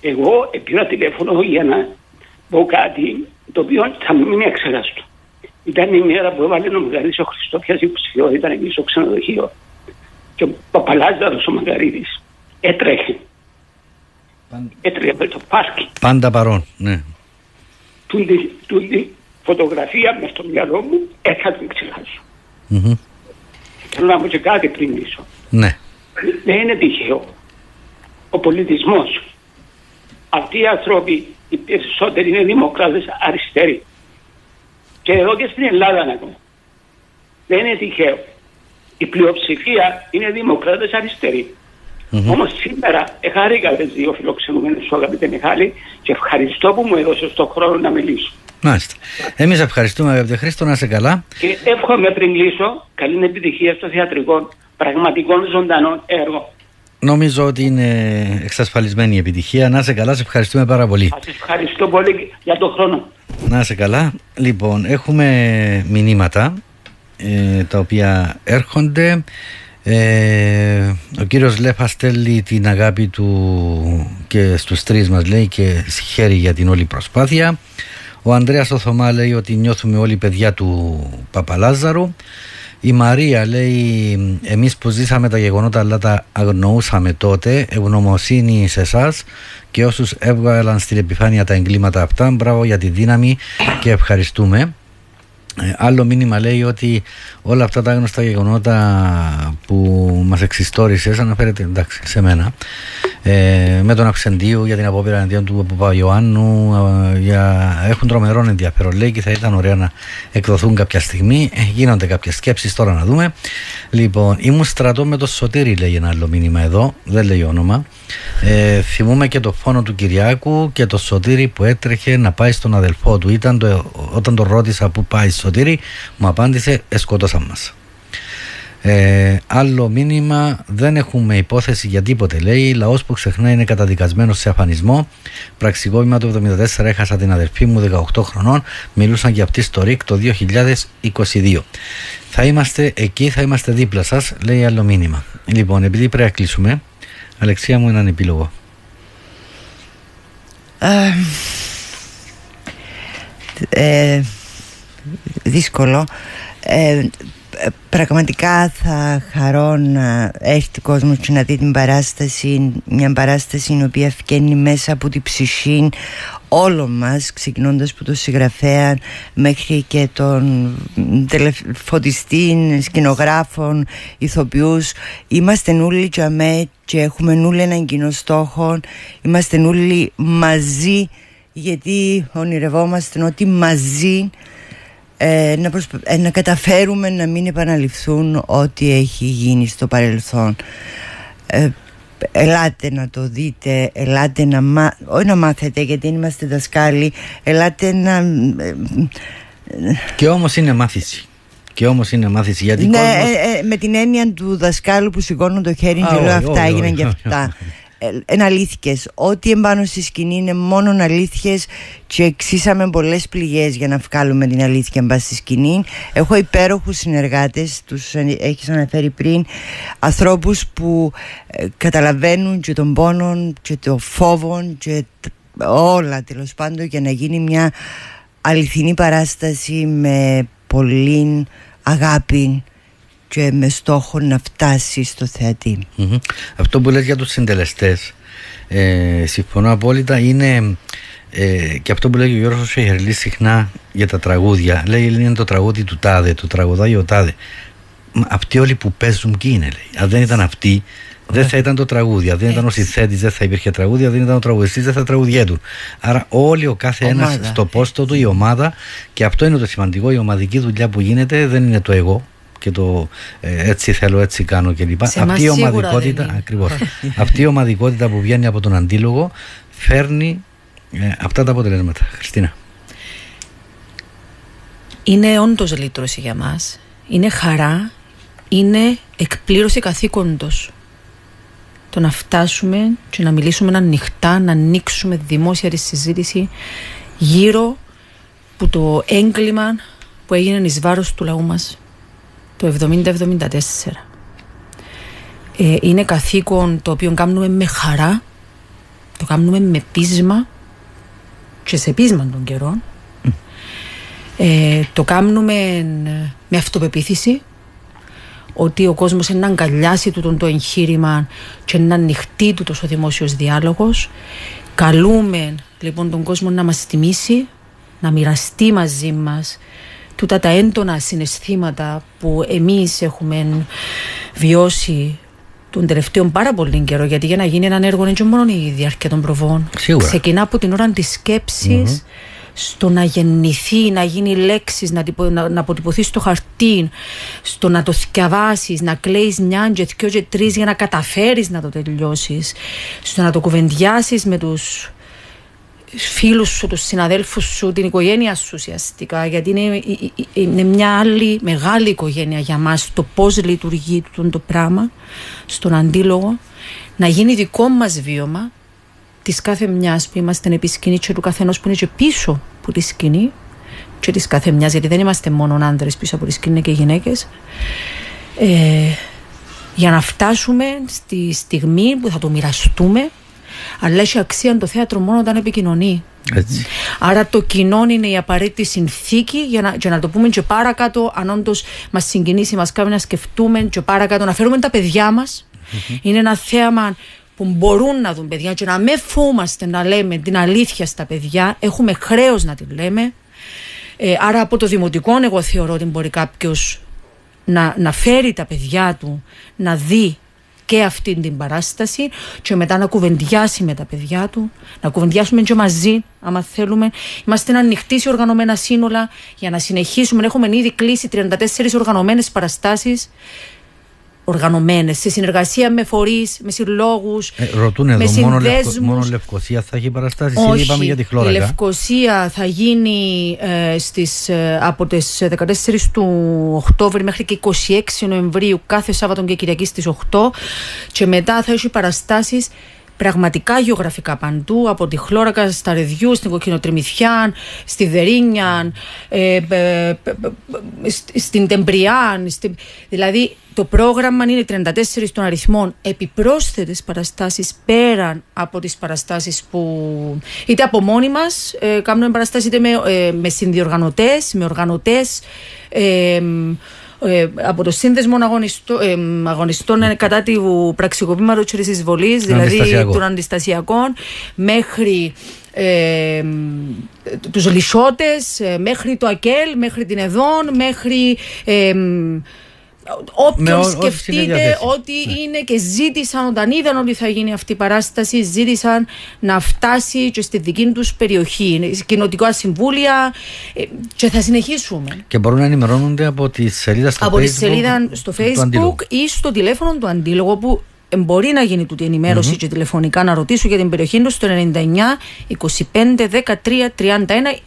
Εγώ πήρα τηλέφωνο για να πω κάτι το οποίο θα μου μείνει εξεράστο. Ήταν η μέρα που έβαλε ο Μαγαρίτης ο Χριστόφιας υποψηφιότητα εκεί στο ξενοδοχείο και ο Παπαλάζαρος ο Μαγαρίτης έτρεχε. Πάντα. Έτρεχε από το πάρκι. Πάντα παρόν, ναι. Τούτη φωτογραφία με στο μυαλό μου έτσι την ξεχάσω. Mm-hmm. Θέλω να πω και κάτι πριν πίσω. Ναι. Δεν είναι τυχαίο. Ο πολιτισμός. Αυτοί οι άνθρωποι, οι περισσότεροι είναι δημοκράτες αριστεροί. Και εδώ και στην Ελλάδα να πω. Δεν είναι τυχαίο. Η πλειοψηφία είναι δημοκράτες αριστεροί. Mm-hmm. Όμως σήμερα εχάρηκα τι δύο φιλοξενούμενους σου, αγαπητέ Μιχάλη, και ευχαριστώ που μου έδωσες τον χρόνο να μιλήσω. Μάλιστα. Εμείς ευχαριστούμε, αγαπητέ Χρήστο, να είσαι καλά. Και εύχομαι πριν κλείσω καλή επιτυχία στο θεατρικό πραγματικών ζωντανών έργο. Νομίζω ότι είναι εξασφαλισμένη η επιτυχία. Να είσαι καλά, σε ευχαριστούμε πάρα πολύ. Σας ευχαριστώ πολύ για τον χρόνο. Να είσαι καλά. Λοιπόν, έχουμε μηνύματα ε, τα οποία έρχονται. Ε, ο κύριος Λέφα στέλνει την αγάπη του και στους τρεις μας λέει και συγχαίρει για την όλη προσπάθεια ο Ανδρέας Οθωμά λέει ότι νιώθουμε όλοι παιδιά του Παπαλάζαρου. Η Μαρία λέει εμείς που ζήσαμε τα γεγονότα αλλά τα αγνοούσαμε τότε ευγνωμοσύνη σε εσάς και όσους έβγαλαν στην επιφάνεια τα εγκλήματα αυτά μπράβο για τη δύναμη και ευχαριστούμε ε, άλλο μήνυμα λέει ότι όλα αυτά τα γνωστά γεγονότα που μας εξιστόρισες αναφέρεται εντάξει σε μένα ε, με τον Αυξεντίου για την απόπειρα εναντίον του Παπα-Ιωάννου ε, για, έχουν τρομερό ενδιαφέρον. Λέει και θα ήταν ωραία να εκδοθούν κάποια στιγμή. Ε, γίνονται κάποιες σκέψεις τώρα να δούμε. Λοιπόν ήμουν στρατό με το Σωτήρι λέει ένα άλλο μήνυμα εδώ. Δεν λέει όνομα ε, θυμούμε και το φόνο του Κυριάκου και το Σωτήρι που έτρεχε να πάει στον αδελφό του ήταν το, όταν το ρώτησα που πάει Σωτήρι μου απάντησε εσκότωσαν μας ε, άλλο μήνυμα, δεν έχουμε υπόθεση για τίποτε. Λέει: Λαός που ξεχνά είναι καταδικασμένος σε αφανισμό. Πραξικόπημα το 1974 έχασα την αδερφή μου 18 χρονών. Μιλούσαν για αυτή στο ΡΙΚ το 2022. Θα είμαστε εκεί, θα είμαστε δίπλα σας, λέει άλλο μήνυμα. Λοιπόν, επειδή πρέπει να κλείσουμε, Αλεξία μου, έναν επίλογο. Ε, ε, δύσκολο. Ε, πραγματικά θα χαρώ να έρθει ο κόσμος και να δει την παράσταση μια παράσταση η οποία φγαίνει μέσα από την ψυχή όλων μας ξεκινώντας από τον συγγραφέα μέχρι και τον φωτιστή, σκηνογράφων, ηθοποιούς. Είμαστε νουλοι και αμέ και έχουμε νουλοι έναν κοινό στόχο. Είμαστε νουλοι μαζί γιατί ονειρευόμαστε ότι μαζί ε, να, ε, να καταφέρουμε να μην επαναληφθούν ό,τι έχει γίνει στο παρελθόν. Ε, ελάτε να το δείτε, ελάτε να, μα... Όχι να μάθετε γιατί είμαστε δασκάλοι, ελάτε να... Ε, και όμως είναι μάθηση. Και όμως είναι μάθηση γιατί. Ναι, κόσμος... με την έννοια του δασκάλου που σηκώνουν το χέρι και λέω αυτά έγιναν και αυτά. Είναι αλήθειε. Ό,τι εμπάνω στη σκηνή είναι μόνο αλήθειε και εξήσαμε πολλές πληγές για να βγάλουμε την αλήθεια μπα στη σκηνή. Έχω υπέροχους συνεργάτες, τους έχεις αναφέρει πριν, ανθρώπους που ε, καταλαβαίνουν και τον πόνο και το φόβο και όλα τέλος πάντων για να γίνει μια αληθινή παράσταση με πολύ αγάπη και με στόχο να φτάσει στο θεατη Αυτό που λες για τους συντελεστές ε, συμφωνώ απόλυτα είναι ε, και αυτό που λέει ο Γιώργος Σεχερλής συχνά για τα τραγούδια λέει είναι το τραγούδι του Τάδε, το τραγουδάει ο Τάδε αυτοί όλοι που παίζουν και είναι λέει. αν δεν ήταν αυτοί δεν θα ήταν το τραγούδι. Αν δεν ήταν ο συνθέτη, δεν θα υπήρχε τραγούδι. Αν δεν ήταν ο τραγουδιστής, δεν θα τραγουδιέτουν. Άρα, όλοι ο κάθε ένας στο πόστο του, η ομάδα, και αυτό είναι το σημαντικό. Η ομαδική δουλειά που γίνεται δεν είναι το εγώ, και το ε, έτσι θέλω, έτσι κάνω κλπ. Αυτή η ομαδικότητα, ακριβώς, αυτή η ομαδικότητα που βγαίνει από τον αντίλογο φέρνει ε, αυτά τα αποτελέσματα. Χριστίνα. Είναι όντως λύτρωση για μας. Είναι χαρά. Είναι εκπλήρωση καθήκοντος. Το να φτάσουμε και να μιλήσουμε ανοιχτά, να ανοίξουμε δημόσια τη συζήτηση γύρω που το έγκλημα που έγινε εις βάρος του λαού μας το 70-74. Ε, είναι καθήκον το οποίο κάνουμε με χαρά, το κάνουμε με πείσμα και σε πείσμα των καιρών. Ε, το κάνουμε με αυτοπεποίθηση ότι ο κόσμος είναι να αγκαλιάσει του το εγχείρημα και να ανοιχτεί του ο δημόσιος διάλογος. Καλούμε λοιπόν τον κόσμο να μας τιμήσει, να μοιραστεί μαζί μας τούτα τα έντονα συναισθήματα που εμείς έχουμε βιώσει τον τελευταίο πάρα πολύ καιρό γιατί για να γίνει ένα έργο είναι και μόνο η διάρκεια των προβών Σίγουρα. ξεκινά από την ώρα της σκεψης στο να γεννηθεί, να γίνει λέξεις, να, να, να αποτυπωθείς στο χαρτί, στο να το θυκιαβάσει, να κλαίεις μια και δυο και τρεις για να καταφέρεις να το τελειώσεις, στο να το κουβεντιάσεις με τους φίλους σου, τους συναδέλφους σου, την οικογένεια σου ουσιαστικά. Γιατί είναι, είναι μια άλλη μεγάλη οικογένεια για μας το πώς λειτουργεί το πράγμα στον αντίλογο. Να γίνει δικό μας βίωμα της κάθε μιας που είμαστε επί σκηνή και του καθενός που είναι και πίσω από τη σκηνή και της κάθε μιας, γιατί δεν είμαστε μόνο άντρε πίσω από τη σκηνή, είναι και γυναίκες. Ε, για να φτάσουμε στη στιγμή που θα το μοιραστούμε αλλά έχει αξία το θέατρο μόνο όταν επικοινωνεί. Έτσι. Άρα το κοινό είναι η απαραίτητη συνθήκη για να, για να το πούμε και παρακάτω, αν όντως μας συγκινήσει, μας κάνει να σκεφτούμε και παρακάτω, να φέρουμε τα παιδιά μας. Είναι ένα θέαμα που μπορούν να δουν παιδιά και να με φούμαστε να λέμε την αλήθεια στα παιδιά. Έχουμε χρέος να τη λέμε. Ε, άρα από το δημοτικό, εγώ θεωρώ ότι μπορεί κάποιος να, να φέρει τα παιδιά του να δει και αυτή την παράσταση και μετά να κουβεντιάσει με τα παιδιά του, να κουβεντιάσουμε και μαζί, άμα θέλουμε. Είμαστε ανοιχτοί σε οργανωμένα σύνολα για να συνεχίσουμε. Έχουμε ήδη κλείσει 34 οργανωμένες παραστάσεις οργανωμένες, σε συνεργασία με φορείς, με συλλόγους. Ε, ρωτούν εδώ, μόνο, Λευκο, μόνο Λευκοσία θα έχει παραστάσεις, ή είπαμε για τη Χλώρακα. Η Λευκοσία θα γίνει ε, στις, ε, από τις 14 του Οκτώβρη μέχρι και 26 Νοεμβρίου, κάθε Σάββατο και Κυριακή στις 8. Και μετά θα έχει παραστάσεις πραγματικά γεωγραφικά παντού, από τη Χλώρακα στα Ρεδιού, στην Κοκκινοτριμηθιά, στη Δερίνια, ε, ε, ε, στην Τεμπριάν. Δηλαδή το πρόγραμμα είναι 34 των αριθμών επιπρόσθετες παραστάσεις πέραν από τις παραστάσεις που είτε από μόνοι μας κάνουμε παραστάσεις είτε με, με συνδιοργανωτές, με οργανωτές ε, από το σύνδεσμο αγωνιστών, ε, αγωνιστών κατά του πραξικοπήματος της εισβολής, δηλαδή των αντιστασιακών, μέχρι ε, τους λισότες, ε, μέχρι το ΑΚΕΛ, μέχρι την ΕΔΟΝ, μέχρι Με ό- όποιον ό,τι είναι σκεφτείτε διαθέσιμο. ότι είναι και ζήτησαν όταν είδαν ότι θα γίνει αυτή η παράσταση, ζήτησαν να φτάσει και στη δική τους περιοχή, σε κοινοτικά συμβούλια ε, και θα συνεχίσουμε. Και μπορούν να ενημερώνονται από τη σελίδα στο από Facebook. τη σελίδα στο του Αντίλογου. facebook ή στο τηλέφωνο του αντίλογου που ε, μπορεί να γίνει τούτη ενημέρωση και τηλεφωνικά να ρωτήσω για την περιοχή του στο 99 25 13 31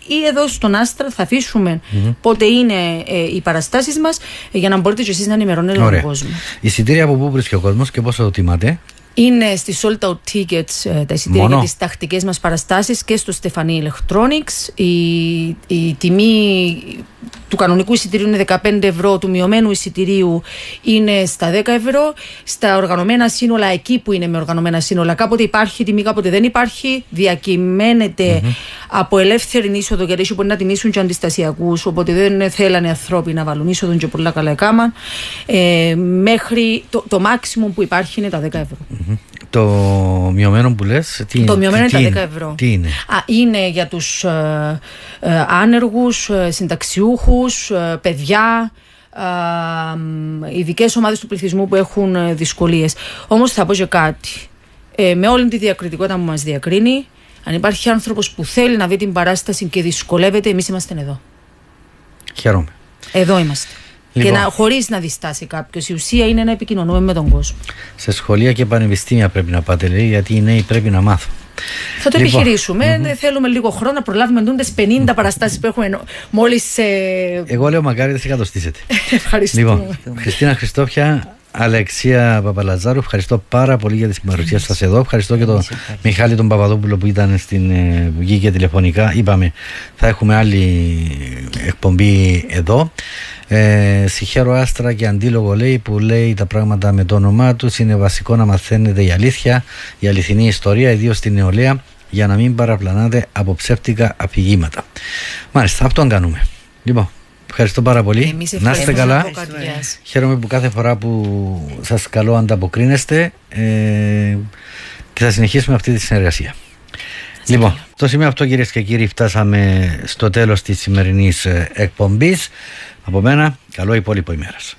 ή εδώ στον Άστρα θα αφήσουμε πότε είναι ε, οι παραστάσεις μας ε, για να μπορείτε και εσείς να ενημερώνετε τον Ωραία. κόσμο. Εισιτήρια από πού βρίσκει ο κόσμος και πόσο τιμάται. Είναι στη Sold Out Tickets ε, τα εισιτήρια Μόνο; για τις τακτικές μας παραστάσεις και στο Στεφανή Electronics. Η, η τιμή του κανονικού εισιτηρίου είναι 15 ευρώ, του μειωμένου εισιτηρίου είναι στα 10 ευρώ. Στα οργανωμένα σύνολα, εκεί που είναι με οργανωμένα σύνολα, κάποτε υπάρχει τιμή, κάποτε δεν υπάρχει. Διακυμαίνεται από ελεύθερη είσοδο, γιατί έχει μπορεί να τιμήσουν και αντιστασιακούς, οπότε δεν θέλανε ανθρώποι να βάλουν είσοδο και πολλά καλά έκαναν. Ε, μέχρι το, το maximum που υπάρχει είναι τα 10 ευρώ. Το μειωμένο που λες, τι Το μειωμένο τι είναι τα 10 ευρώ. Τι είναι; Α, είναι για τους ε, ε, άνεργους, ε, συνταξιούχους, ε, παιδιά, ε, ειδικές ομάδες του πληθυσμού που έχουν ε, δυσκολίες. Όμως θα πω και κάτι. Ε, με όλη τη διακριτικότητα που μας διακρίνει, αν υπάρχει άνθρωπος που θέλει να δει την παράσταση και δυσκολεύεται, εμείς είμαστε εδώ. Χαίρομαι. Εδώ είμαστε. Λοιπόν. Και να, χωρίς να διστάσει κάποιος. Η ουσία είναι να επικοινωνούμε με τον κόσμο. Σε σχολεία και πανεπιστήμια πρέπει να πάτε, λέει, γιατί οι νέοι πρέπει να μάθουν. Θα το Λοιπόν. επιχειρήσουμε. Ε, Θέλουμε λίγο χρόνο να προλάβουμε τούντες 50 παραστάσεις που έχουμε μόλις... Ε, Εγώ λέω μακάρι δεν σε κατοστήσετε. [LAUGHS] ευχαριστούμε. λοιπόν, Χριστίνα Χριστόφια, Αλεξία Παπαλαζάρου, ευχαριστώ πάρα πολύ για την παρουσία σας εδώ. Ευχαριστώ και τον Μιχάλη τον Παπαδόπουλο που ήταν στην ε, που βγήκε τηλεφωνικά. Είπαμε, θα έχουμε άλλη εκπομπή εδώ. Ε, συγχαίρω Άστρα και Αντίλογο λέει που λέει τα πράγματα με το όνομά τους. Είναι βασικό να μαθαίνετε η αλήθεια, η αληθινή ιστορία, ιδίως στην νεολαία, για να μην παραπλανάτε από ψεύτικα αφηγήματα. Μάλιστα, αυτόν κάνουμε. Λοιπόν, ευχαριστώ πάρα πολύ. Εμείς να είστε ευχαριστούμε καλά. από καρδιάς. Χαίρομαι που κάθε φορά που σας καλώ ανταποκρίνεστε ε, και θα συνεχίσουμε αυτή τη συνεργασία. Λοιπόν, στο σημείο αυτό κυρίες και κύριοι φτάσαμε στο τέλος της σημερινής ε, εκπομπής. Από μένα, καλό υπόλοιπο ημέρας.